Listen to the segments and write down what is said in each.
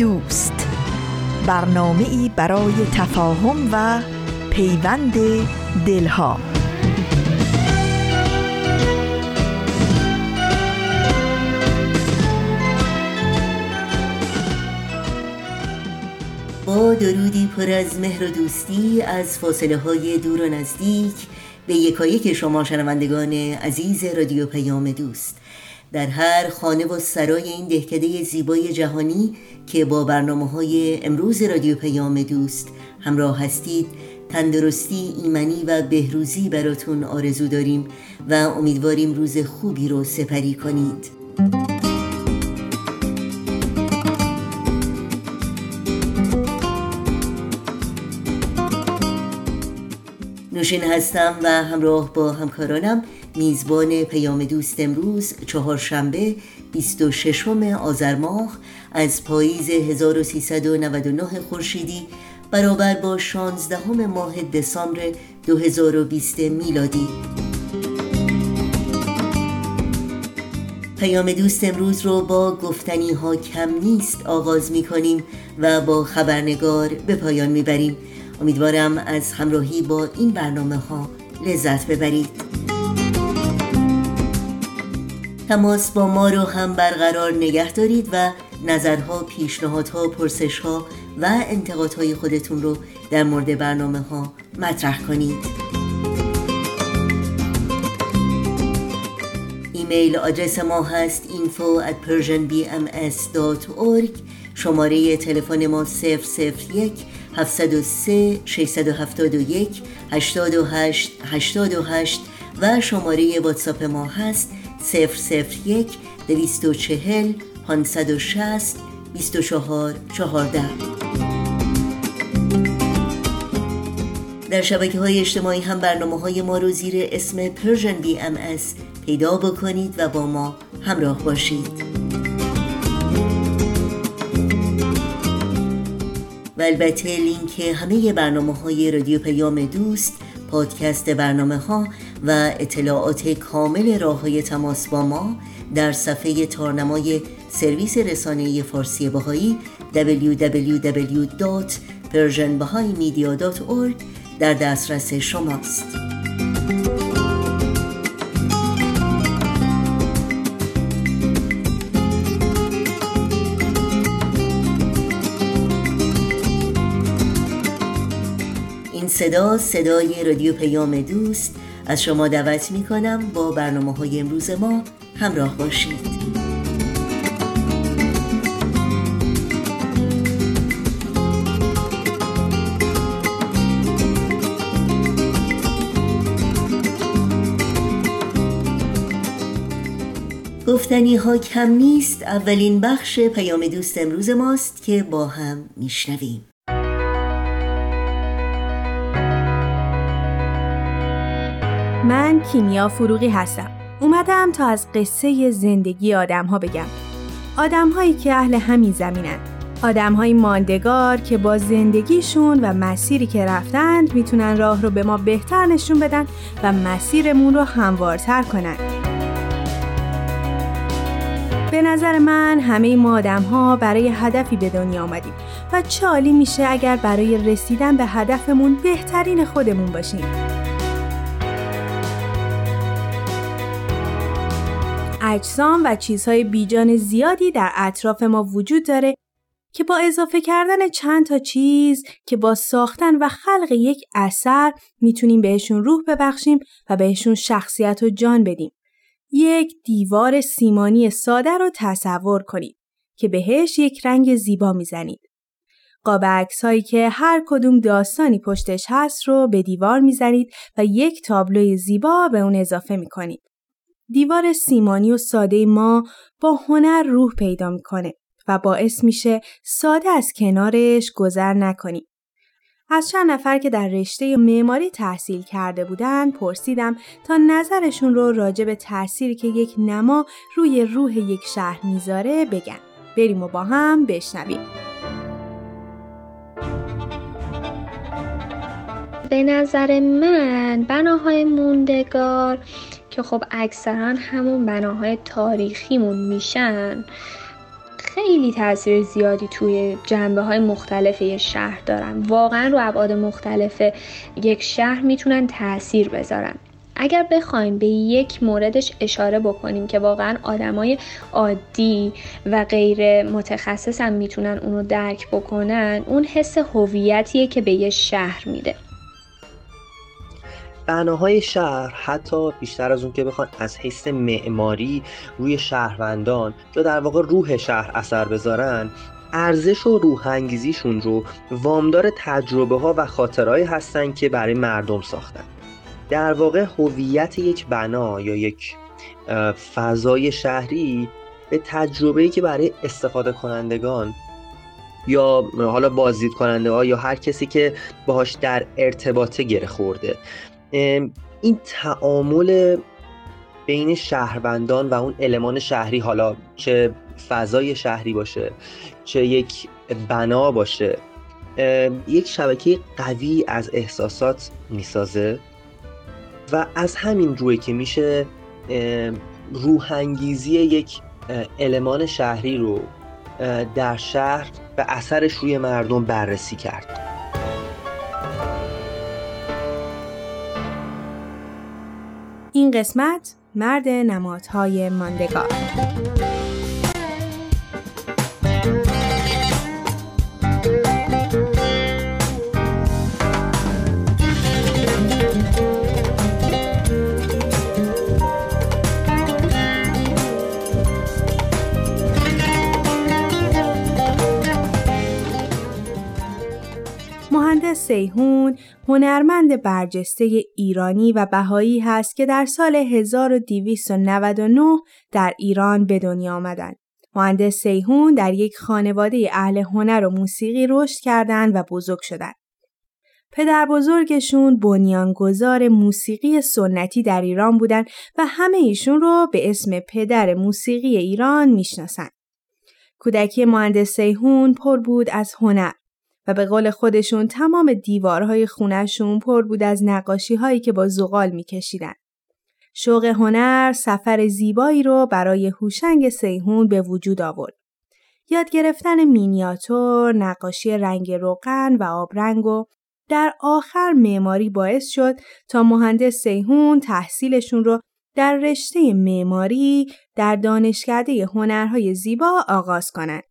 دوست. برنامه ای برای تفاهم و پیوند دلها. با درودی پر از مهر و دوستی از فاصله های دور و نزدیک به یکایک شما شنوندگان عزیز رادیو پیام دوست. در هر خانه و سرای این دهکده زیبای جهانی که با برنامه های امروز رادیو پیام دوست همراه هستید تندرستی ایمنی و بهروزی براتون آرزو داریم و امیدواریم روز خوبی رو سپری کنید. نوشین هستم و همراه با همکارانم میزبان پیام دوست امروز چهارشنبه 26 آذر ماه از پاییز 1399 خورشیدی برابر با 16 ماه دسامبر 2020 میلادی. پیام دوست امروز رو با گفتنی ها کم نیست آغاز می کنیم و با خبرنگار به پایان می بریم امیدوارم از همراهی با این برنامه ها لذت ببرید. تماس با ما رو هم برقرار نگه دارید و نظرها، پیشنهادها، پرسشها و انتقادهای خودتون رو در مورد برنامه ها مطرح کنید. ایمیل آدرس ما هست info at persianbms.org شماره تلفن ما 001 703 671 828 828 و شماره واتساپ ما هست 001 240 560 24 14 در شبکه های اجتماعی هم برنامه های ما رو زیر اسم Persian BMS پیدا بکنید و با ما همراه باشید. و البته لینک همه برنامه های رادیو پیام دوست پادکست برنامه ها و اطلاعات کامل راه های تماس با ما در صفحه تارنمای سرویس رسانه فارسی باهایی www.persianbahaimedia.org در دسترس شماست. صدا صدای رادیو پیام دوست از شما دعوت می کنم با برنامه های امروز ما همراه باشید. گفتنی ها کم نیست اولین بخش پیام دوست امروز ماست که با هم میشنویم. من کیمیا فروغی هستم. اومدم تا از قصه زندگی آدم ها بگم. آدم هایی که اهل همین زمینن. آدم های ماندگار که با زندگیشون و مسیری که رفتند می‌تونن راه رو به ما بهتر نشون بدن و مسیرمون رو هموارتر کنن. به نظر من همه ما آدم ها برای هدفی به دنیا آمدیم و چه میشه اگر برای رسیدن به هدفمون بهترین خودمون باشیم. اجسام و چیزهای بیجان زیادی در اطراف ما وجود داره که با اضافه کردن چند تا چیز که با ساختن و خلق یک اثر می‌تونیم بهشون روح ببخشیم و بهشون شخصیت و جان بدیم. یک دیوار سیمانی ساده رو تصور کنید که بهش یک رنگ زیبا می‌زنید. قاب هایی که هر کدوم داستانی پشتش هست رو به دیوار می‌زنید و یک تابلوی زیبا به اون اضافه می‌کنید. دیوار سیمانی و ساده ما با هنر روح پیدا می‌کنه و باعث میشه ساده از کنارش گذر نکنیم. از چند نفر که در رشته معماری تحصیل کرده بودن پرسیدم تا نظرشون رو راجع به تأثیری که یک نما روی روح یک شهر می‌ذاره بگن. بریم و با هم بشنویم. به نظر من بناهای موندگار که خب اکثرا همون بناهای تاریخیمون میشن خیلی تاثیر زیادی توی جنبه های مختلف یه شهر دارن. واقعا رو ابعاد مختلف یک شهر می‌تونن تاثیر بذارن. اگر بخوایم به یک موردش اشاره بکنیم که واقعا آدمای عادی و غیر متخصص هم می‌تونن اونو درک بکنن اون حس هویتیه که به یه شهر میده. بناهای شهر حتی بیشتر از اون که بخوان از حیث معماری روی شهروندان یا در واقع روح شهر اثر بذارن ارزش و روح انگیزیشون رو وامدار تجربه ها و خاطرهایی هستن که برای مردم ساختن. در واقع هویت یک بنا یا یک فضای شهری به تجربه‌ای که برای استفاده کنندگان یا حالا بازدید کننده ها یا هر کسی که باهاش در ارتباطه گره خورده. این تعامل بین شهروندان و اون المان شهری حالا چه فضای شهری باشه چه یک بنا باشه یک شبکه قوی از احساسات می‌سازه و از همین روی که میشه روحانگیزی یک المان شهری رو در شهر و اثرش روی مردم بررسی کرد. این قسمت مرد نمادهای ماندگار. سیهون هنرمند برجسته ایرانی و بهایی هست که در سال 1299 در ایران به دنیا آمدند. مهندس سیهون در یک خانواده اهل هنر و موسیقی رشد کردند و بزرگ شدند. پدر بزرگشون بنیانگذار موسیقی سنتی در ایران بودند و همه ایشون رو به اسم پدر موسیقی ایران می‌شناسند. کودکی مهندس سیهون پر بود از هنر. و به قول خودشون تمام دیوارهای خونشون پر بود از نقاشی هایی که با زغال میکشیدن. شوق هنر سفر زیبایی رو برای هوشنگ سیهون به وجود آورد. یاد گرفتن مینیاتور، نقاشی رنگ روغن و آبرنگ و در آخر معماری باعث شد تا مهندس سیهون تحصیلشون رو در رشته معماری در دانشکده هنرهای زیبا آغاز کنند.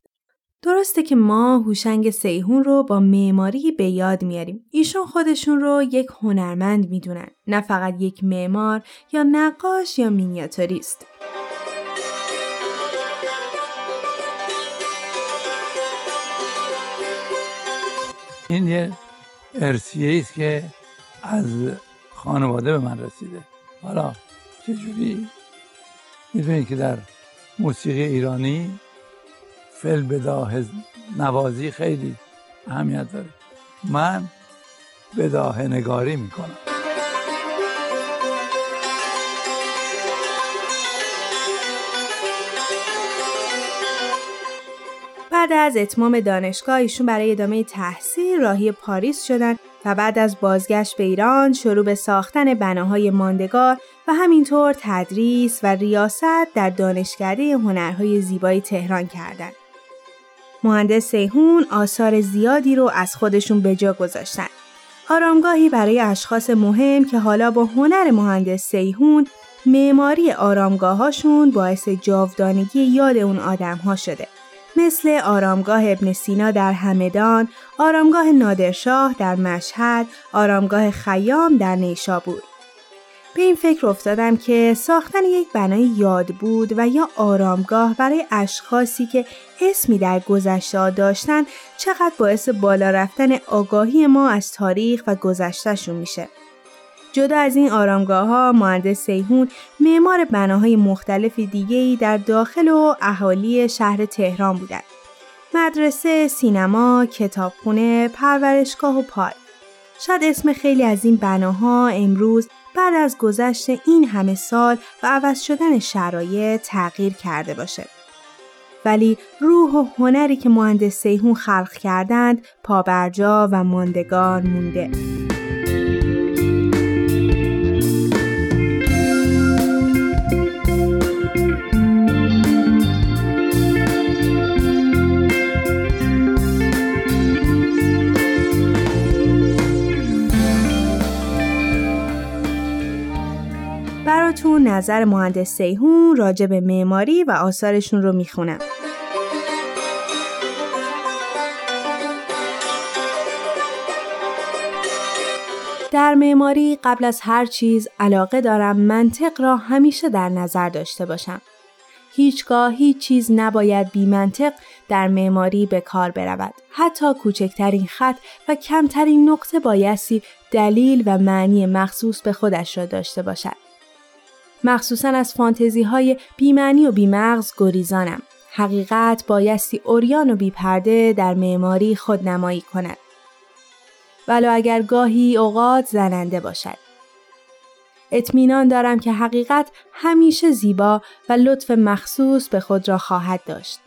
درسته که ما هوشنگ سیهون رو با معماری به یاد میاریم. ایشون خودشون رو یک هنرمند می‌دونن. نه فقط یک معمار یا نقاش یا مینیاتوریست. این یه ارسیه است که از خانواده به من رسیده حالا چجوری می‌دونید که در موسیقی ایرانی فل بداه نوازی خیلی اهمیت داره من بداه نگاری می‌کنم بعد از اتمام دانشگاه ایشون برای ادامه تحصیل راهی پاریس شدن و بعد از بازگشت به ایران شروع به ساختن بناهای ماندگار و همینطور تدریس و ریاست در دانشکده هنرهای زیبای تهران کردند. مهندس سیهون آثار زیادی رو از خودشون به جا گذاشتن. آرامگاهی برای اشخاص مهم که حالا با هنر مهندس سیهون معماری آرامگاهاشون باعث جاودانگی یاد اون آدم ها شده. مثل آرامگاه ابن سینا در همدان، آرامگاه نادرشاه در مشهد، آرامگاه خیام در نیشابور. به این فکر افتادم که ساختن یک بنای یاد بود و یا آرامگاه برای اشخاصی که اسمی در گذشته داشتن چقدر باعث بالا رفتن آگاهی ما از تاریخ و گذشتهشون میشه. جدا از این آرامگاه ها مهندس سیهون معمار بناهای مختلف دیگهی در داخل و اهالی شهر تهران بودند. مدرسه، سینما، کتابخونه، پرورشگاه و پارک. شاید اسم خیلی از این بناها امروز بعد از گذشت این همه سال و عوض شدن شرایط تغییر کرده باشه. ولی روح و هنری که مهندس سیهون خلق کردند پابرجا و ماندگار مونده. نظر مهندس سیهون راجع به معماری و آثارشون رو می‌خونم. در معماری قبل از هر چیز علاقه دارم منطق را همیشه در نظر داشته باشم. هیچگاه هیچ چیز نباید بی منطق در معماری به کار برود. حتی کوچکترین خط و کمترین نقطه بایستی دلیل و معنی مخصوص به خودش را داشته باشد. مخصوصا از فانتزی های بیمعنی و بیمغز گریزانم. حقیقت بایستی اوریان و بیپرده در معماری خود نمایی کند. ولو اگر گاهی اوقات زننده باشد. اطمینان دارم که حقیقت همیشه زیبا و لطف مخصوص به خود را خواهد داشت.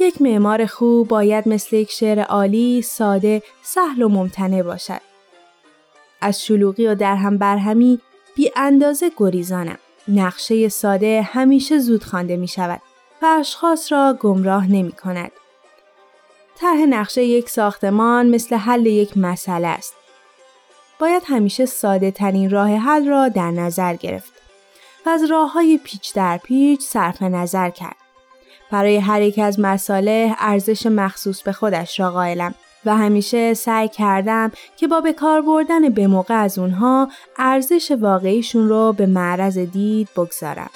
یک معمار خوب باید مثل یک شعر عالی، ساده، سهل و ممتنع باشد. از شلوغی و درهم برهمی بی اندازه گریزانم. نقشه ساده همیشه زود خوانده می شود و اشخاص را گمراه نمی کند. طرح نقشه یک ساختمان مثل حل یک مسئله است. باید همیشه ساده ترین راه حل را در نظر گرفت و از راه های پیچ در پیچ صرف نظر کرد. برای هر یک از مساله ارزش مخصوص به خودش را قائلم و همیشه سعی کردم که با به کار بردن به موقع از اونها ارزش واقعیشون رو به معرض دید بگذارم.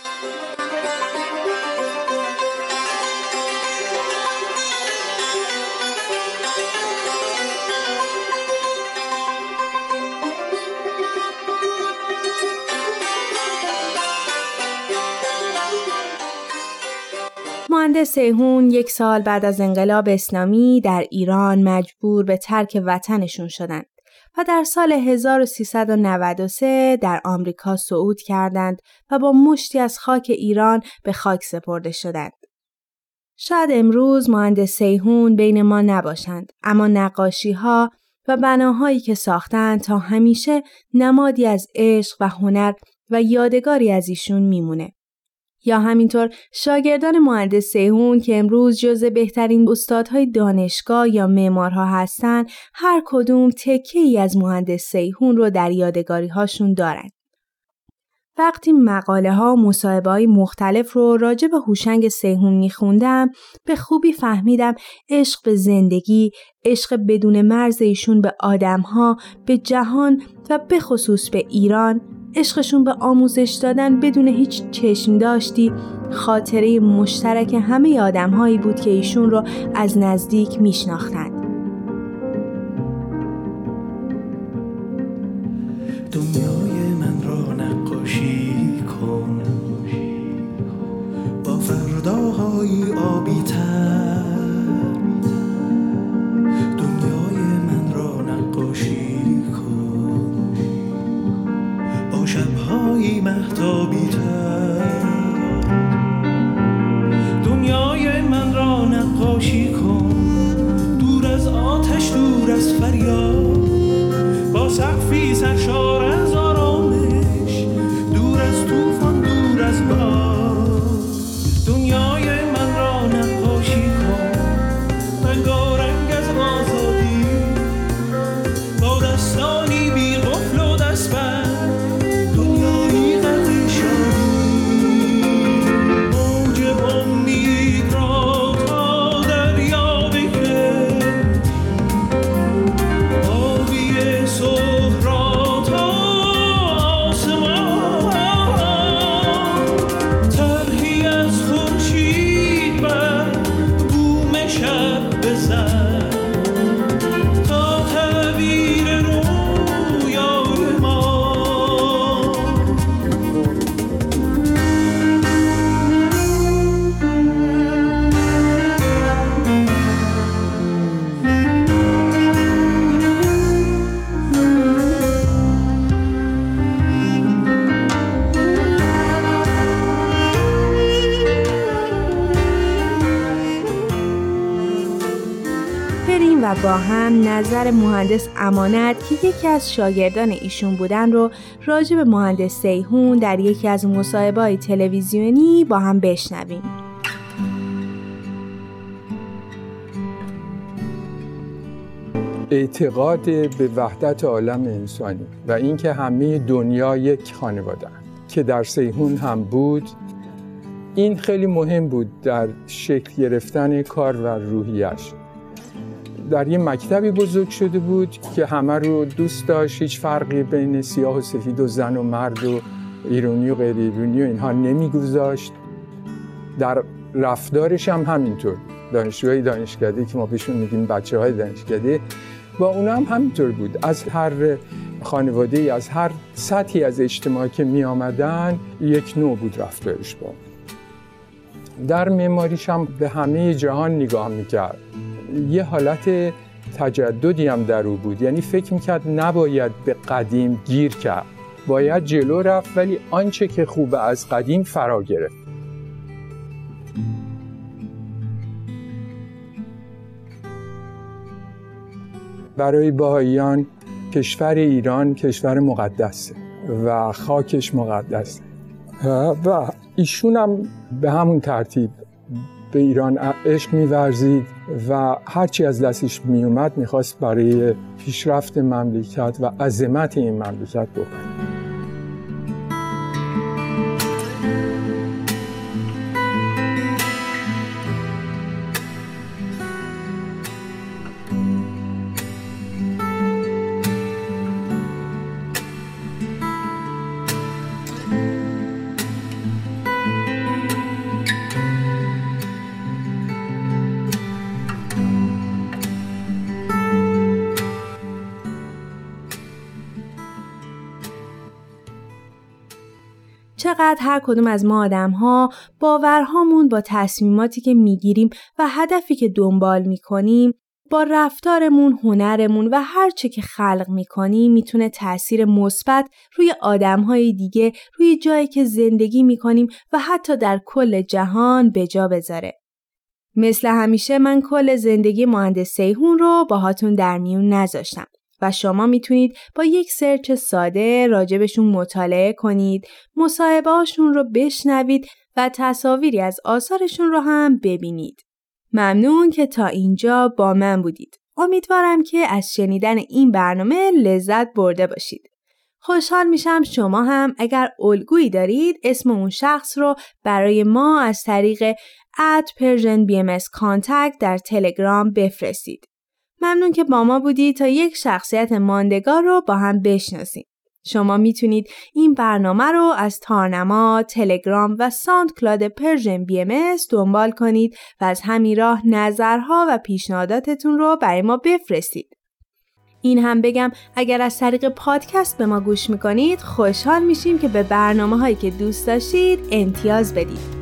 مهندس سیهون یک سال بعد از انقلاب اسلامی در ایران مجبور به ترک وطنشون شدند و در سال 1393 در آمریکا صعود کردند و با مشتی از خاک ایران به خاک سپرده شدند. شاید امروز مهندس سیهون بین ما نباشند اما نقاشی ها و بناهایی که ساختند تا همیشه نمادی از عشق و هنر و یادگاری از ایشون میمونه. یا همینطور شاگردان مهندس سیهون که امروز جز بهترین استادهای دانشگاه یا معمارها هستند هر کدوم تکه ای از مهندس سیهون رو در یادگاری هاشون دارند. وقتی مقاله ها و مصاحبه های مختلف رو راجع به هوشنگ سیهون میخوندم به خوبی فهمیدم عشق به زندگی، عشق بدون مرز ایشون به آدم ها، به جهان و به خصوص به ایران عشقشون به آموزش دادن بدون هیچ چشم داشتی خاطره مشترک همه آدم هایی بود که ایشون رو از نزدیک میشناختند. دنیای من را نقاشی کن با فرداهای آبی مهتابی دنیای من را نقاشی کن دور از آتش دور از فریاد. با سقفی سرشار هم نظر مهندس امانت که یکی از شاگردان ایشون بودن رو راجع به مهندس سیهون در یکی از مصاحبه‌های تلویزیونی با هم بشنویم. اعتقاد به وحدت عالم انسانی و اینکه همه دنیا یک خانواده که در سیهون هم بود این خیلی مهم بود در شکل گرفتن کار و روحیش در یه مکتبی بزرگ شده بود که همه رو دوست داشت. هیچ فرقی بین سیاه و سفید و زن و مرد و ایرونی و غیر ایرونی و اینها نمیگذاشت. در رفتارش هم همینطور. دانشجوهای دانشکده که ما بهشون میگیم بچه های دانشکده با اونا هم همینطور بود. از هر خانواده از هر سطحی از اجتماع که می آمدن یک نوع بود رفتارش با. در معماریش هم به همه جهان نگاه می‌کرد. یه حالت تجددی هم در او بود. یعنی فکر می‌کرد نباید به قدیم گیر کرد. باید جلو رفت ولی آنچه که خوبه از قدیم فرا گرفت. برای باهاییان کشور ایران کشور مقدسه و خاکش مقدسه. و ایشون هم به همون ترتیب به ایران عشق میورزید و هرچی از دستش میومد می‌خواست برای پیشرفت مملکت و عظمت این مملکت بکنه. هر کدوم از ما آدم ها باورهامون با تصمیماتی که می‌گیریم و هدفی که دنبال می‌کنیم با رفتارمون، هنرمون و هر چه که خلق می‌کنیم می‌تونه تاثیر مثبت روی آدمهای دیگه، روی جایی که زندگی می‌کنیم و حتی در کل جهان به جا بذاره. مثل همیشه من کل زندگی مهندس سیهون رو باهاتون در میون نذاشتم. و شما می‌تونید با یک سرچ ساده راجبشون مطالعه کنید، مصاحبهاشون رو بشنوید و تصاویری از آثارشون رو هم ببینید. ممنون که تا اینجا با من بودید. امیدوارم که از شنیدن این برنامه لذت برده باشید. خوشحال میشم شما هم اگر الگویی دارید اسم اون شخص رو برای ما از طریق اد پرژن بی در تلگرام بفرستید. ممنون که با ما بودید تا یک شخصیت ماندگار رو با هم بشناسید. شما می‌تونید این برنامه رو از تارنما، تلگرام و ساند کلاد Persian BM دنبال کنید و از همین راه نظرها و پیشنهاداتتون رو برای ما بفرستید. این هم بگم اگر از طریق پادکست به ما گوش می‌کنید خوشحال میشیم که به برنامه هایی که دوست داشتید امتیاز بدید.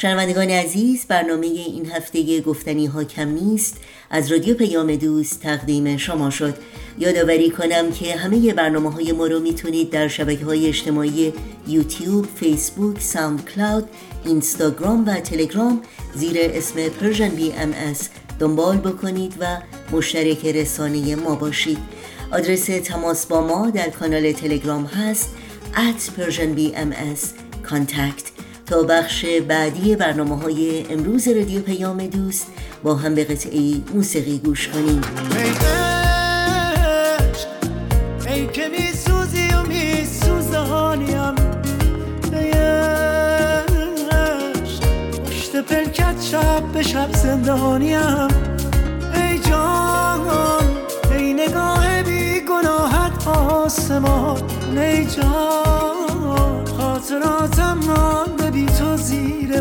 شنوندگان عزیز برنامه این هفته گفتنی ها کم نیست. از رادیو پیام دوست تقدیم شما شد. یادآوری کنم که همه برنامه های ما رو می‌تونید در شبکه های اجتماعی یوتیوب، فیسبوک، ساوند کلاود، اینستاگرام و تلگرام زیر اسم Persian BMS دنبال بکنید و مشترک رسانه ما باشید. آدرس تماس با ما در کانال تلگرام هست at Persian BMS contact. تا بخش بعدی برنامه های امروز رادیو پیام دوست با هم به قطعه موسیقی گوش کنیم. ای سوزی و می پلکت شب به شب زندانیم. ای جان ای نگاه بی گناهت آسمان. ای جان.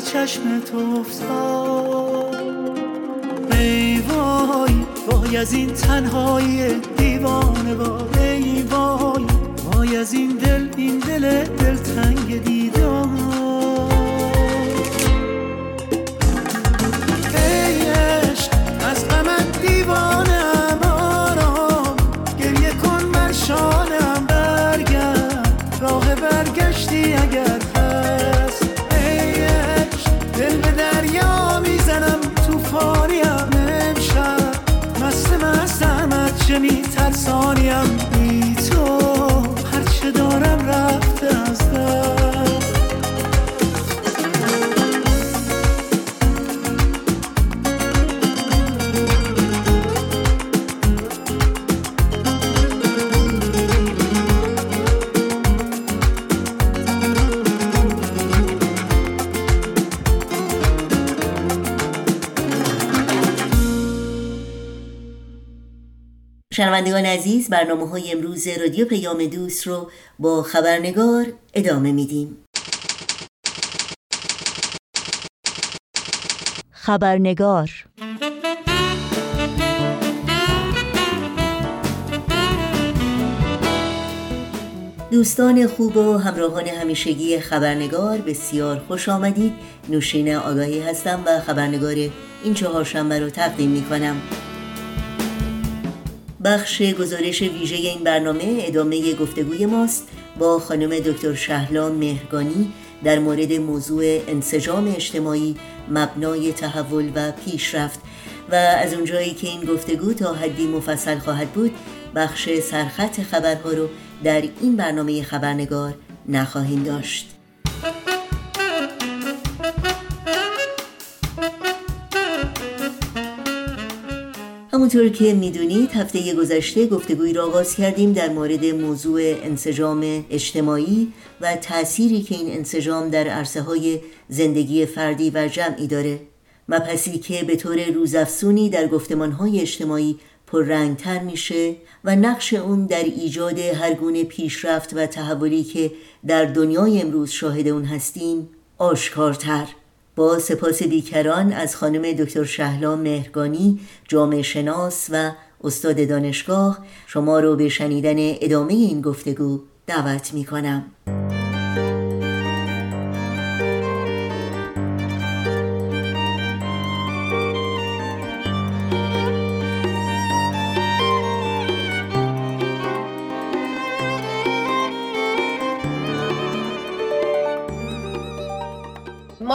چشم تو افتاد. ای وای وای از این تنهایی دیوانه وای ای وای وای از این دل این دل دلتنگ دیدار. می شنوندگان عزیز برنامه های امروز رادیو پیام دوست رو با خبرنگار ادامه میدیم. خبرنگار دوستان خوب و همراهان همیشگی خبرنگار بسیار خوش آمدید. نوشین آگاهی هستم و خبرنگار این چهارشنبه رو تقدیم می کنم بخش گزارش ویژه این برنامه ادامه گفتگوی ماست با خانم دکتر شهلا مهرگانی در مورد موضوع انسجام اجتماعی مبنای تحول و پیشرفت. و از اونجایی که این گفتگو تا حدی مفصل خواهد بود بخش سرخط خبرها رو در این برنامه خبرنگار نخواهیم داشت. همونطور که می‌دونید هفته گذشته گفتگوی را آغاز کردیم در مورد موضوع انسجام اجتماعی و تأثیری که این انسجام در عرصه های زندگی فردی و جمعی داره. مبحثی که به طور روزافزونی در گفتمان های اجتماعی پررنگتر میشه و نقش اون در ایجاد هر گونه پیشرفت و تحولی که در دنیای امروز شاهد اون هستیم آشکارتر. با سپاس بیکران از خانم دکتر شهلا مهرگانی جامعه شناس و استاد دانشگاه شما رو به شنیدن ادامه این گفتگو دعوت می کنم.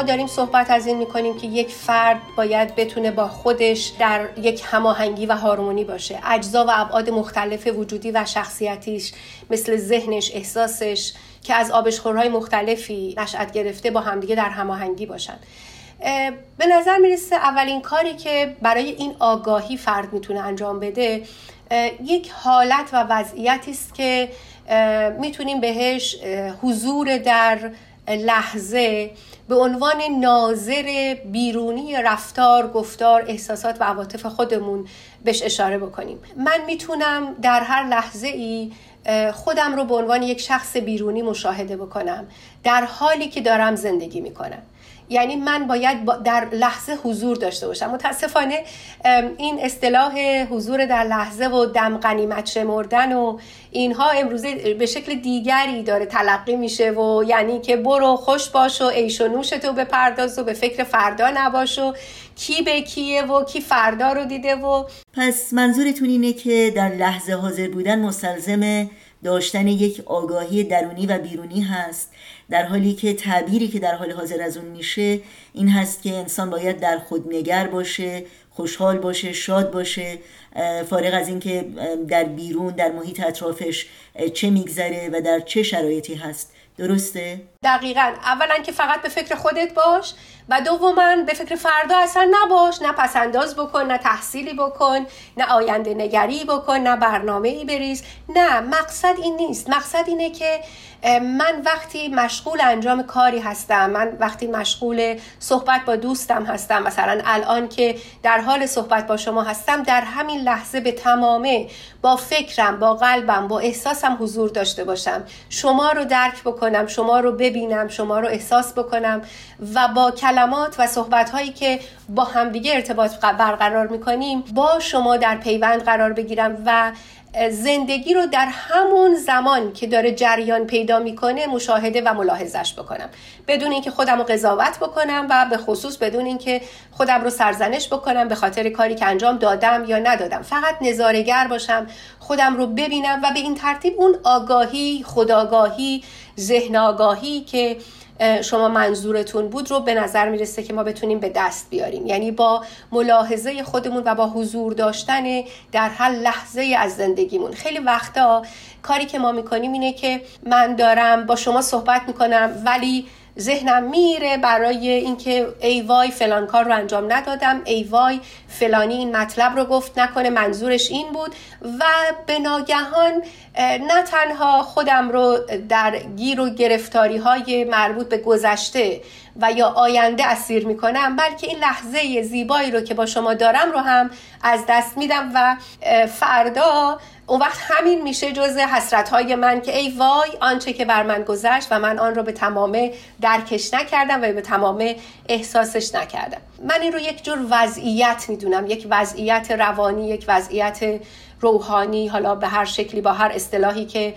داریم صحبت از این می‌کنیم که یک فرد باید بتونه با خودش در یک هماهنگی و هارمونی باشه. اجزا و ابعاد مختلف وجودی و شخصیتیش مثل ذهنش احساسش که از آبشخورهای مختلفی نشأت گرفته با همدیگه در هماهنگی باشن. به نظر می‌رسه اولین کاری که برای این آگاهی فرد می‌تونه انجام بده یک حالت و وضعیتی است که می‌تونیم بهش حضور در لحظه به عنوان ناظر بیرونی رفتار، گفتار، احساسات و عواطف خودمون بهش اشاره بکنیم. من می‌تونم در هر لحظه ای خودم رو به عنوان یک شخص بیرونی مشاهده بکنم. در حالی که دارم زندگی می‌کنم. یعنی من باید در لحظه حضور داشته باشم. متاسفانه این اصطلاح حضور در لحظه و دم قنیمت شمردن و اینها امروزه به شکل دیگری داره تلقی میشه و یعنی که برو خوش باش و عیش و تو بپرداز و به فکر فردا نباش و کی به کیه و کی فردا رو دیده و پس منظورتون اینه که در لحظه حاضر بودن مستلزم داشتن یک آگاهی درونی و بیرونی هست. در حالی که تعبیری که در حال حاضر از اون میشه این هست که انسان باید در خود نگر باشه خوشحال باشه شاد باشه فارغ از اینکه در بیرون در محیط اطرافش چه میگذره و در چه شرایطی هست. درسته؟ دقیقا. اولا که فقط به فکر خودت باش و دوما به فکر فردا اصلا نباش. نه پسنداز بکن نه تحصیلی بکن نه آینده نگری بکن نه برنامه ای بریز. نه مقصد این نیست. مقصد اینه که من وقتی مشغول انجام کاری هستم من وقتی مشغول صحبت با دوستم هستم مثلا الان که در حال صحبت با شما هستم در همین لحظه به تمامه با فکرم با قلبم با احساسم حضور داشته باشم. شما رو درک بکنم شما رو ببینم شما رو احساس بکنم و با کلمات و صحبت هایی که با همدیگه ارتباط برقرار می‌کنیم با شما در پیوند قرار بگیرم و زندگی رو در همون زمان که داره جریان پیدا می‌کنه مشاهده و ملاحظش بکنم. بدون اینکه خودم رو قضاوت بکنم و به خصوص بدون اینکه خودم رو سرزنش بکنم به خاطر کاری که انجام دادم یا ندادم. فقط نظارگر باشم خودم رو ببینم و به این ترتیب اون آگاهی خداگاهی ذهن آگاهی که شما منظورتون بود رو به نظر می‌رسه که ما بتونیم به دست بیاریم. یعنی با ملاحظه خودمون و با حضور داشتن در هر لحظه از زندگیمون. خیلی وقتا کاری که ما می‌کنیم اینه که من دارم با شما صحبت می‌کنم ولی ذهنم میره برای اینکه ای وای فلان کار رو انجام ندادم ای وای فلانی این مطلب رو گفت نکنه منظورش این بود و به ناگهان نه تنها خودم رو در گیر و گرفتاری های مربوط به گذشته و یا آینده اسیر می‌کنم بلکه این لحظه زیبایی رو که با شما دارم رو هم از دست میدم و فردا اون وقت همین میشه جز حسرت های من که ای وای آنچه که بر من گذشت و من آن رو به تمامه درکش نکردم و به تمامه احساسش نکردم. من این رو یک جور وضعیت می‌دونم یک وضعیت روانی یک وضعیت روحانی حالا به هر شکلی با هر اصطلاحی که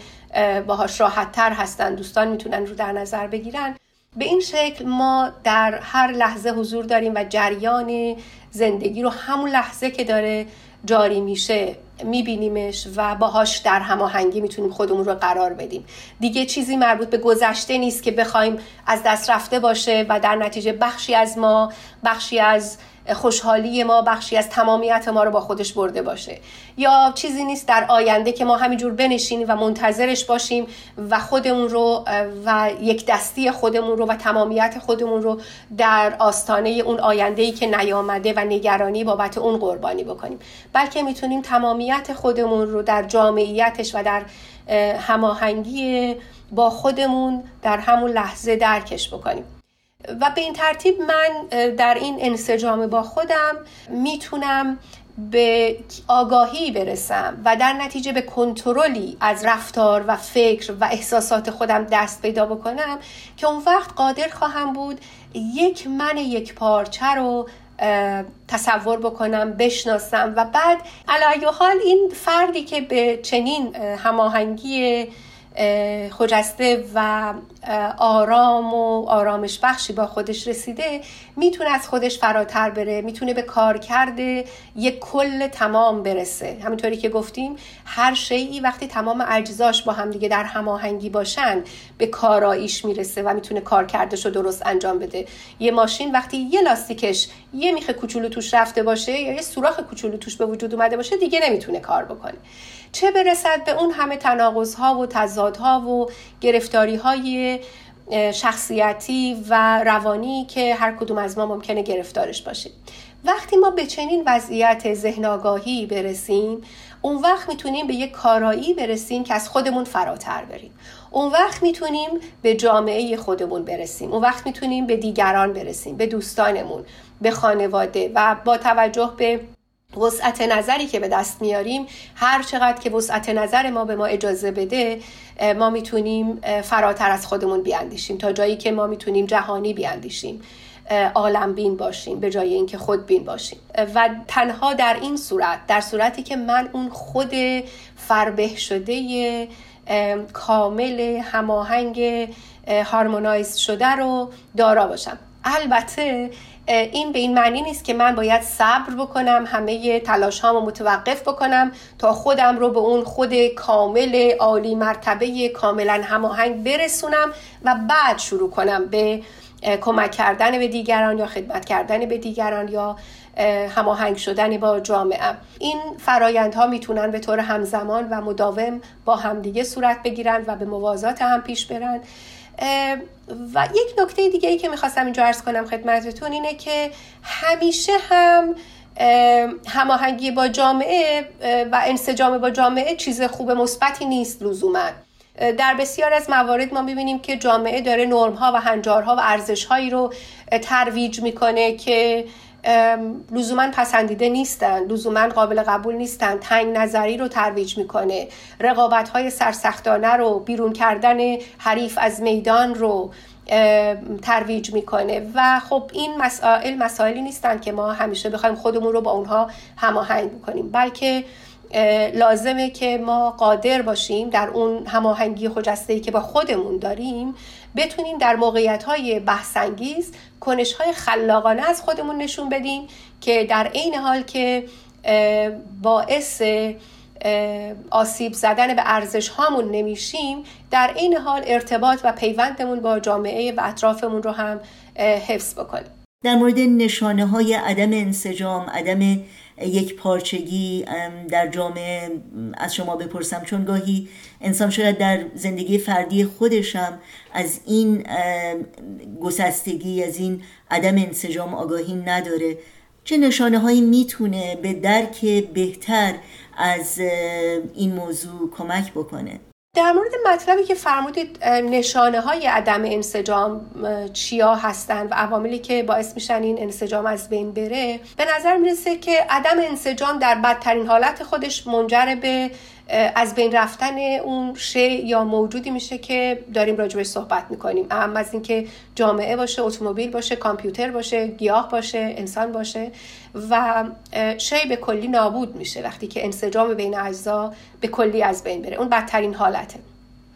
باهاش راحت تر هستن دوستان می‌تونن رو در نظر بگیرن. به این شکل ما در هر لحظه حضور داریم و جریان زندگی رو همون لحظه که داره جاری میشه میبینیمش و باهاش در هماهنگی می‌تونیم خودمون رو قرار بدیم. دیگه چیزی مربوط به گذشته نیست که بخوایم از دست رفته باشه و در نتیجه بخشی از ما بخشی از خوشحالی ما بخشی از تمامیت ما رو با خودش برده باشه. یا چیزی نیست در آینده که ما همینجور بنشینیم و منتظرش باشیم و خودمون رو و یک دستی خودمون رو و تمامیت خودمون رو در آستانه اون آینده ای که نیامده و نگرانی بابت اون قربانی بکنیم. بلکه می‌تونیم تمامیت خودمون رو در جامعیتش و در هماهنگی با خودمون در همون لحظه درکش بکنیم. و به این ترتیب من در این انسجام با خودم می‌تونم به آگاهی برسم و در نتیجه به کنترلی از رفتار و فکر و احساسات خودم دست پیدا بکنم که اون وقت قادر خواهم بود یک من یک پارچه رو تصور بکنم بشناسم و بعد علایه حال این فردی که به چنین هماهنگی خجسته و آرام و آرامش بخشی با خودش رسیده می‌تونه از خودش فراتر بره می‌تونه به کار کرده یک کل تمام برسه. همینطوری که گفتیم هر شیعی وقتی تمام اجزاش با هم دیگه در هماهنگی باشن به کاراییش می‌رسه و می‌تونه کار کردش رو درست انجام بده. یه ماشین وقتی یه لاستیکش یه میخه کوچولو توش رفته باشه یا یه سوراخ کوچولو توش به وجود اومده باشه دیگه نمی‌تونه کار بکنه. چه برسد به اون همه تناقض ها و تضادها و گرفتاری های شخصیتی و روانی که هر کدوم از ما ممکنه گرفتارش باشیم وقتی ما به چنین وضعیت ذهن آگاهی برسیم اون وقت می‌تونیم به یک کارایی برسیم که از خودمون فراتر بریم. اون وقت می‌تونیم به جامعه خودمون برسیم. اون وقت می‌تونیم به دیگران برسیم به دوستانمون به خانواده و با توجه به وسعت نظری که به دست میاریم هر چقدر که وسعت نظر ما به ما اجازه بده ما می‌تونیم فراتر از خودمون بیاندیشیم. تا جایی که ما می‌تونیم جهانی بیاندیشیم عالم بین باشیم به جای اینکه خود بین باشیم. و تنها در این صورت در صورتی که من اون خود فربه شده کامل هماهنگ هارمونایز شده رو دارا باشم. البته این به این معنی نیست که من باید صبر بکنم همه تلاش هامو متوقف بکنم تا خودم رو به اون خود کامل عالی مرتبه کاملا هماهنگ برسونم و بعد شروع کنم به کمک کردن به دیگران یا خدمت کردن به دیگران یا هماهنگ شدن با جامعه. این فرایندها می‌تونن به طور همزمان و مداوم با همدیگه صورت بگیرن و به موازات هم پیش برن. و یک نکته دیگه ای که می‌خواستم اینجا ارز کنم خدمتتون اینه که همیشه هم هماهنگی با جامعه و انسجام با جامعه چیز خوب مثبتی نیست لزوما. در بسیار از موارد ما می‌بینیم که جامعه داره نرمها و هنجارها و ارزشهایی رو ترویج می‌کنه که لزوما پسندیده نیستن لزوما قابل قبول نیستن. تنگ نظری رو ترویج می‌کنه. رقابت های سرسختانه رو بیرون کردن حریف از میدان رو ترویج می‌کنه. و خب این مسائل مسائلی نیستن که ما همیشه بخوایم خودمون رو با اونها هماهنگ بکنیم. بلکه لازمه که ما قادر باشیم در اون هماهنگی خجسته که با خودمون داریم بتونیم در موقعیت های بحثانگیز کنش های خلاقانه از خودمون نشون بدیم که در عین حال که باعث آسیب زدن به ارزش هامون نمیشیم در این حال ارتباط و پیوندمون با جامعه و اطرافمون رو هم حفظ بکنیم. در مورد نشانه های عدم انسجام عدم یک پارچگی در جامعه از شما بپرسم. چون گاهی انسان شاید در زندگی فردی خودشم از این گسستگی از این عدم انسجام آگاهی نداره. چه نشانه هایی می‌تونه به درک بهتر از این موضوع کمک بکنه؟ در مورد مطلبی که فرمودید نشانه های عدم انسجام چیا هستند و عواملی که باعث میشن این انسجام از بین بره به نظر می‌رسه که عدم انسجام در بدترین حالت خودش منجر به از بین رفتن اون شی یا موجودی میشه که داریم راجبش صحبت می‌کنیم. اهم از اینکه جامعه باشه اتومبیل باشه کامپیوتر باشه گیاه باشه انسان باشه و شی به کلی نابود میشه وقتی که انسجام بین اجزا به کلی از بین بره. اون بدترین حالته.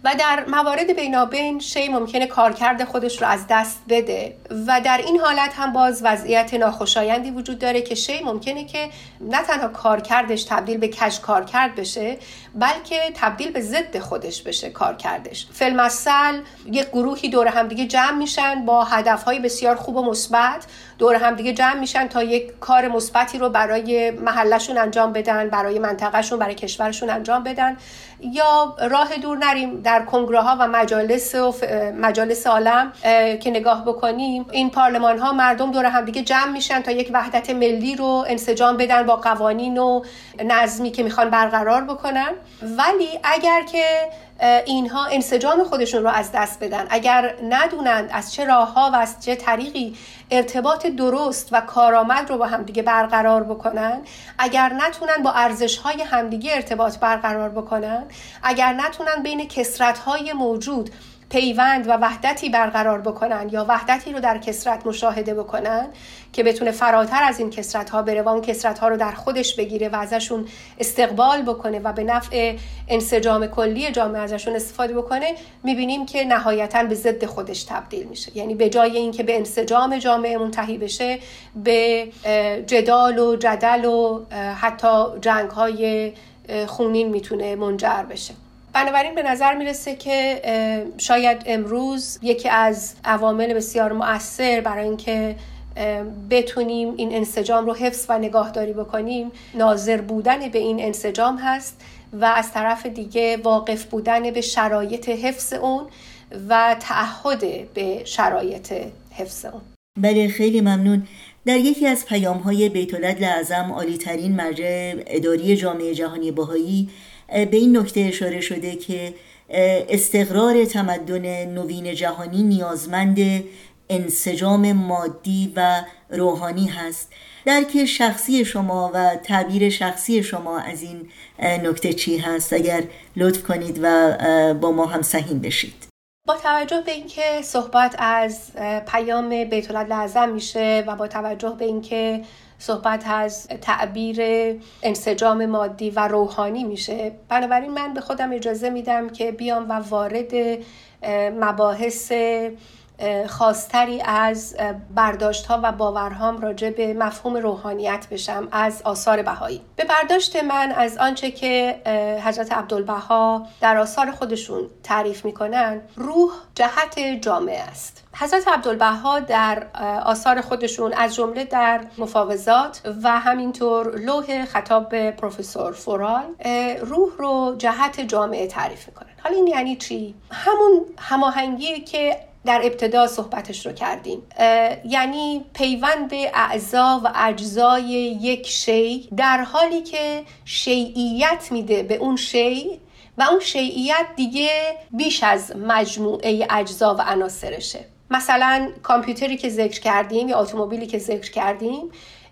و در موارد بینابین شی ممکنه کارکرد خودش رو از دست بده و در این حالت هم باز وضعیت ناخوشایندی وجود داره که شی ممکنه که نه تنها کارکردش تبدیل به کج کارکرد بشه بلکه تبدیل به ضد خودش بشه کارکردش. فیلمسل یک گروهی دور همدیگه جمع میشن با هدفهای بسیار خوب و مثبت دور همدیگه جمع میشن تا یک کار مثبتی رو برای محلشون انجام بدن برای منطقهشون برای کشورشون انجام بدن. یا راه دور نریم در کنگره ها و مجالس و مجالس عالم که نگاه بکنیم. این پارلمان ها مردم دور همدیگه جمع میشن تا یک وحدت ملی رو انسجام بدن با قوانین و نظمی که می‌خوان برقرار بکنن. ولی اگر که اینها انسجام خودشون رو از دست بدن. اگر ندونند از چه راه ها و از چه طریقی ارتباط درست و کارآمد رو با همدیگه برقرار بکنن اگر نتونن با ارزش های همدیگه ارتباط برقرار بکنن اگر نتونن بین کسرت های موجود پیوند و وحدتی برقرار بکنن یا وحدتی رو در کسرت مشاهده بکنن که بتونه فراتر از این کسرت ها بره و اون کسرت ها رو در خودش بگیره و ازشون استقبال بکنه و به نفع انسجام کلی جامعه ازشون استفاده بکنه می‌بینیم که نهایتا به ضد خودش تبدیل میشه. یعنی به جای اینکه به انسجام جامعه منتهی بشه به جدال و جدل و حتی جنگ های خونین می‌تونه منجر بشه. بنابراین به نظر می‌رسه که شاید امروز یکی از عوامل بسیار مؤثر برای اینکه بتونیم این انسجام رو حفظ و نگاهداری بکنیم ناظر بودن به این انسجام هست و از طرف دیگه واقف بودن به شرایط حفظ اون و تعهد به شرایط حفظ اون. بله خیلی ممنون. در یکی از پیام های بیت لعظم عالی ترین مرجع اداری جامعه جهانی باهایی به این نکته اشاره شده که استقرار تمدن نوین جهانی نیازمند انسجام مادی و روحانی هست. درک شخصی شما و تعبیر شخصی شما از این نکته چی هست؟ اگر لطف کنید و با ما هم سهیم بشید. با توجه به اینکه صحبت از پیام بیت لازم میشه و با توجه به اینکه صحبت از تعبیر انسجام مادی و روحانی میشه. بنابراین من به خودم اجازه میدم که بیام و وارد مباحث خاصتری از برداشت ها و باورهام راجع به مفهوم روحانیت بشم از آثار بهایی. به برداشت من از آنچه که حضرت عبدالبها در آثار خودشون تعریف می‌کنن روح جهت جامعه است. حضرت عبدالبها در آثار خودشون از جمله در مفاوضات و همینطور لوح خطاب به پروفسور فورال روح رو جهت جامعه تعریف می‌کنن. حالا این یعنی چی؟ همون هماهنگی که در ابتدا صحبتش رو کردیم. یعنی پیوند اعضا و اجزای یک شی در حالی که شیعیت میده به اون شی و اون شیعیت دیگه بیش از مجموعه اجزا و عناصرشه. مثلا کامپیوتری که ذکر کردیم یا اتومبیلی که ذکر کردیم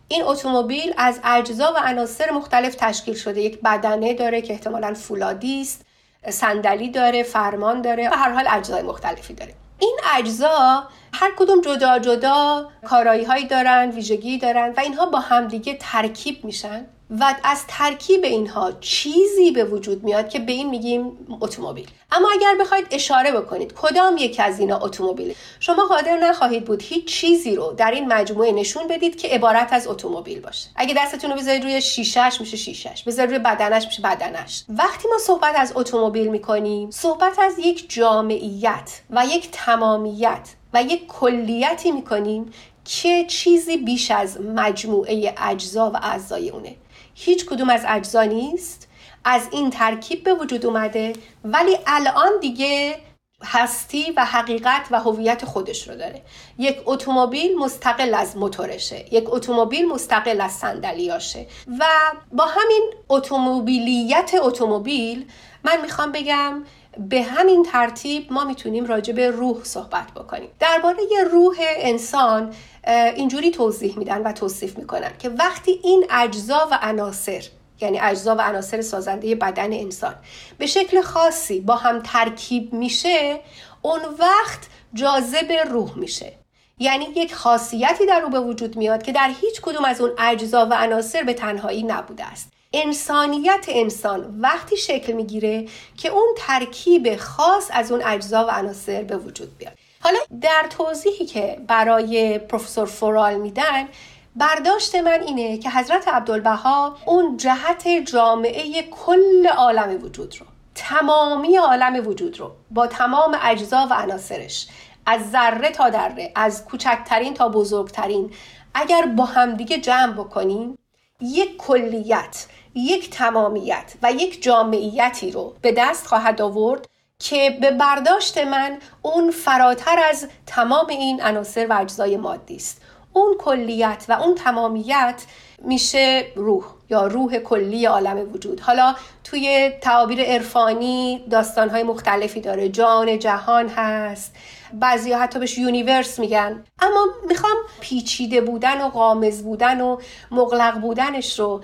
این اتومبیل از اجزا و عناصر مختلف تشکیل شده. یک بدنه داره که احتمالا فولادی است صندلی داره فرمان داره و هر حال اجزای مختلفی داره. این اجزا هر کدوم جدا جدا کارایی هایی دارن ویژگی دارن و اینها با همدیگه ترکیب میشن. و از ترکیب اینها چیزی به وجود میاد که به این میگیم اتومبیل. اما اگر بخواید اشاره بکنید کدام یک از اینا اتومبیل؟ شما قادر نخواهید بود هیچ چیزی رو در این مجموعه نشون بدید که عبارت از اتومبیل باشه. اگه دستتون رو بذارید روی شیشش میشه شیشش بذارید روی بدنش میشه بدنش. وقتی ما صحبت از اتومبیل می‌کنیم صحبت از یک جامعیت و یک تمامیت و یک کلیتی می‌کنیم که چیزی بیش از مجموعه اجزا و اعضای اونه. هیچ کدوم از اجزا نیست از این ترکیب به وجود اومده ولی الان دیگه هستی و حقیقت و هویت خودش رو داره. یک اتومبیل مستقل از موتورشه یک اتومبیل مستقل از صندلیاشه و با همین اتومبیلیت اتومبیل من می‌خوام بگم به همین ترتیب ما می‌تونیم راجع به روح صحبت بکنیم. درباره روح انسان اینجوری توضیح میدن و توصیف می‌کنن که وقتی این اجزا و عناصر یعنی اجزا و عناصر سازنده بدن انسان به شکل خاصی با هم ترکیب میشه اون وقت جاذب روح میشه. یعنی یک خاصیتی در او به وجود میاد که در هیچ کدوم از اون اجزا و عناصر به تنهایی نبوده است. انسانیت انسان وقتی شکل می‌گیره که اون ترکیب خاص از اون اجزا و عناصر به وجود بیاد. حالا در توضیحی که برای پروفسور فورال میدن برداشت من اینه که حضرت عبدالبها اون جهت جامعه کل عالم وجود رو تمامی عالم وجود رو با تمام اجزا و عناصرش از ذره تا دره از کوچکترین تا بزرگترین اگر با همدیگه جمع بکنیم یک کلیت یک تمامیت و یک جامعیتی رو به دست خواهد آورد که به برداشت من اون فراتر از تمام این عناصر و اجزای مادی است. اون کلیت و اون تمامیت میشه روح یا روح کلی عالم وجود. حالا توی تعابیر عرفانی داستانهای مختلفی داره. جان جهان هست بعضی حتی بهش یونیورس میگن. اما می‌خوام پیچیده بودن و قامز بودن و مغلق بودنش رو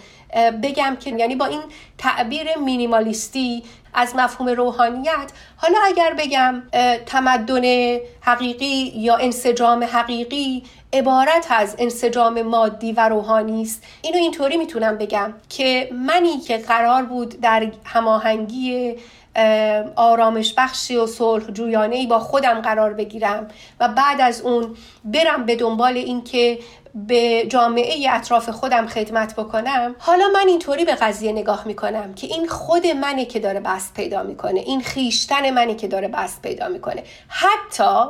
بگم که یعنی با این تعبیر مینیمالیستی از مفهوم روحانیت حالا اگر بگم تمدن حقیقی یا انسجام حقیقی عبارت از انسجام مادی و روحانی است. اینو اینطوری می‌تونم بگم که منی که قرار بود در هماهنگی آرامش بخشی و صلح جویانه با خودم قرار بگیرم و بعد از اون برم به دنبال اینکه به جامعه اطراف خودم خدمت بکنم. حالا من اینطوری به قضیه نگاه می‌کنم که این خود منه که داره بست پیدا می‌کنه این خیشتن منه که داره بست پیدا می‌کنه. حتی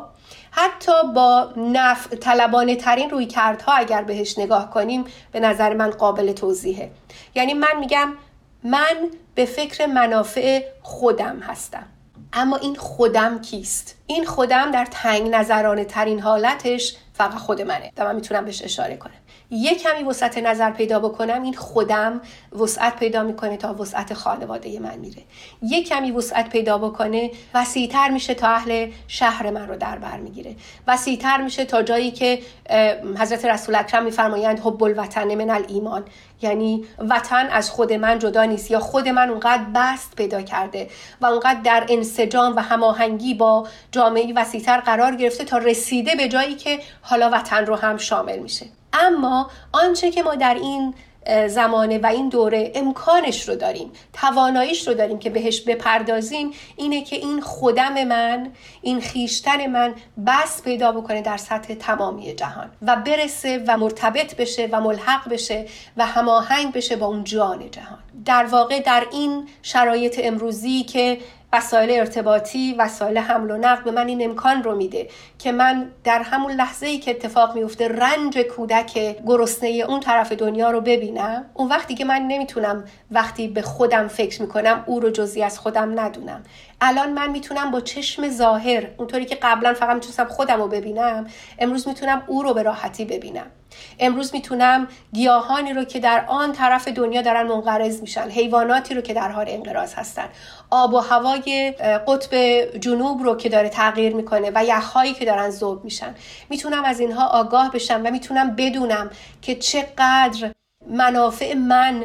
حتی با نف طلبانه ترین روی کردها اگر بهش نگاه کنیم به نظر من قابل توضیحه. یعنی من میگم من به فکر منافع خودم هستم. اما این خودم کیست؟ این خودم در تنگ نظرانه ترین حالتش فقط خود منه و من می‌تونم بهش اشاره کنم. یه کمی وسعت نظر پیدا بکنم این خودم وسعت پیدا می‌کنه تا وسعت خانواده من میره. یه کمی وسعت پیدا بکنه وسیعتر میشه تا اهل شهر من رو در بر می‌گیره. وسیعتر میشه تا جایی که حضرت رسول اکرم میفرمایند حب الوطن من الایمان. یعنی وطن از خود من جدا نیست یا خود من اونقدر بست پیدا کرده و اونقدر در انسجام و هماهنگی با جامعه وسیعتر قرار گرفته تا رسیده به جایی که حالا وطن رو هم شامل میشه. اما آنچه که ما در این زمانه و این دوره امکانش رو داریم تواناییش رو داریم که بهش بپردازیم اینه که این خودم من این خیشتن من بس پیدا بکنه در سطح تمامی جهان و برسه و مرتبط بشه و ملحق بشه و هماهنگ بشه با اون جان جهان. در واقع در این شرایط امروزی که وسایل ارتباطی وسایل حمل و نقل به من این امکان رو میده که من در همون لحظه ای که اتفاق میفته رنج کودک گرسنه اون طرف دنیا رو ببینم. اون وقتی که من نمی‌تونم وقتی به خودم فکر می‌کنم او رو جزی از خودم ندونم. الان من می‌تونم با چشم ظاهر اونطوری که قبلا فقط می‌تونستم خودم رو ببینم امروز می‌تونم او رو به راحتی ببینم. امروز می‌تونم گیاهانی رو که در آن طرف دنیا دارن منقرض میشن حیواناتی رو که در حال انقراض هستن. آب و هوای قطب جنوب رو که داره تغییر می‌کنه و یخهایی که دارن ذوب میشن. می‌تونم از اینها آگاه بشم و می‌تونم بدونم که چقدر منافع من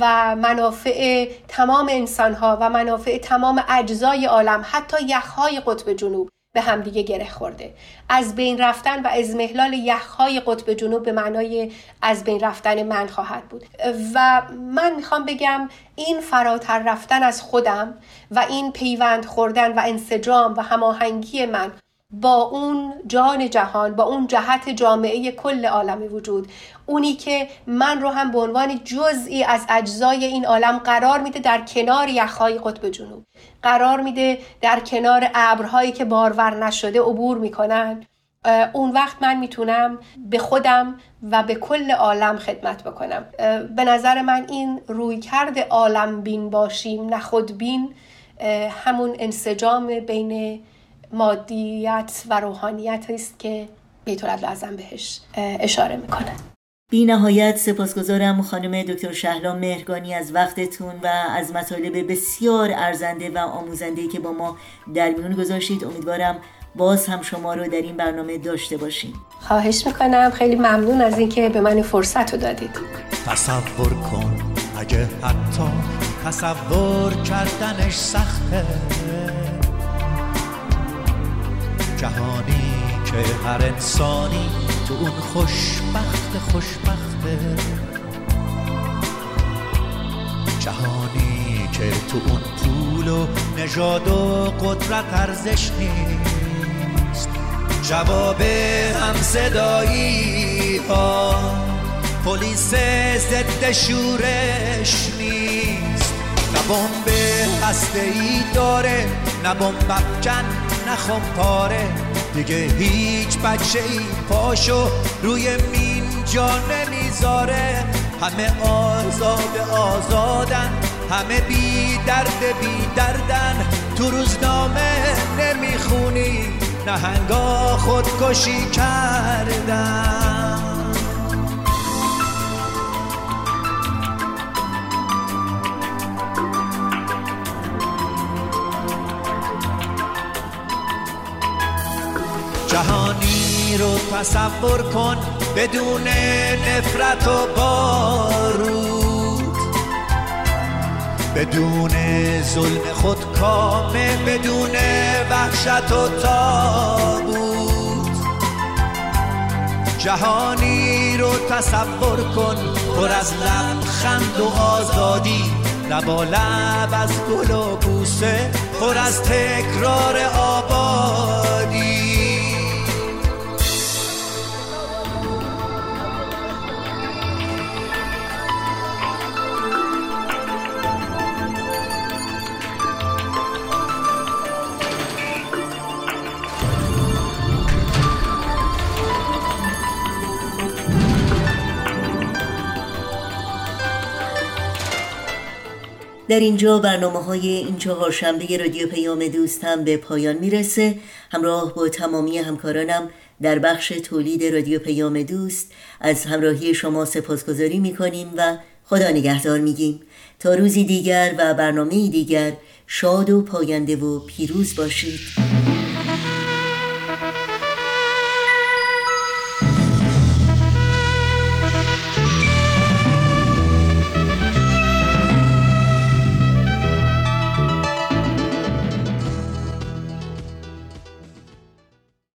و منافع تمام انسانها و منافع تمام اجزای عالم حتی یخهای قطب جنوب به همدیگه گره خورده. از بین رفتن و از محلال یخهای قطب جنوب به معنای از بین رفتن من خواهد بود. و من می‌خوام بگم این فراتر رفتن از خودم و این پیوند خوردن و انسجام و هماهنگی من با اون جان جهان با اون جهت جامعه کل عالم وجود. اونی که من رو هم به عنوان جزئی از اجزای این عالم قرار میده در کنار یخهای قطب جنوب. قرار میده در کنار ابرهایی که بارور نشده عبور می‌کنن. اون وقت من می‌تونم به خودم و به کل عالم خدمت بکنم. به نظر من این روی کرد عالم بین باشیم نه خود بین همون انسجام بین مادیت و روحانیت است که بیت لازم بهش اشاره می‌کنه. بی نهایت سپاسگزارم خانم دکتر شهلا مهرگانی از وقتتون و از مطالب بسیار ارزنده و آموزنده که با ما در میون گذاشتید. امیدوارم باز هم شما رو در این برنامه داشته باشیم. خواهش می‌کنم. خیلی ممنون از اینکه به من فرصت رو دادید. تصور کن اگه حتی تصور کردنش سخته. جهانی که هر انسانی تو اون خوشبخت خوشبخته. جهانی که تو اون پول و نژاد و قدرت ارزش نیست. جواب هم صدایی ها پلیس ضد شورش نیست. نه بمب هسته ای داره نه بمب نخوام پاره دیگه هیچ بچه ای پاشو روی مین جا نمی‌ذاره. همه آزاد آزادن همه بی درد بی دردن. تو روزنامه نمی‌خونی نهنگا خودکشی کردن. جهانی رو تصور کن بدون نفرت و بارود. بدون ظلم کامه بدون وحشت و تابود جهانی رو تصور کن پر از لبخند و آزادی لبا لب از گل و بوسه پر از تکرار آبادی در اینجا برنامه های این چهار شنبه رادیو پیام دوست هم به پایان می‌رسه. همراه با تمامی همکارانم در بخش تولید رادیو پیام دوست از همراهی شما سپاسگزاری می‌کنیم و خدا نگهدار میگیم. تا روزی دیگر و برنامه دیگر شاد و پاینده و پیروز باشید.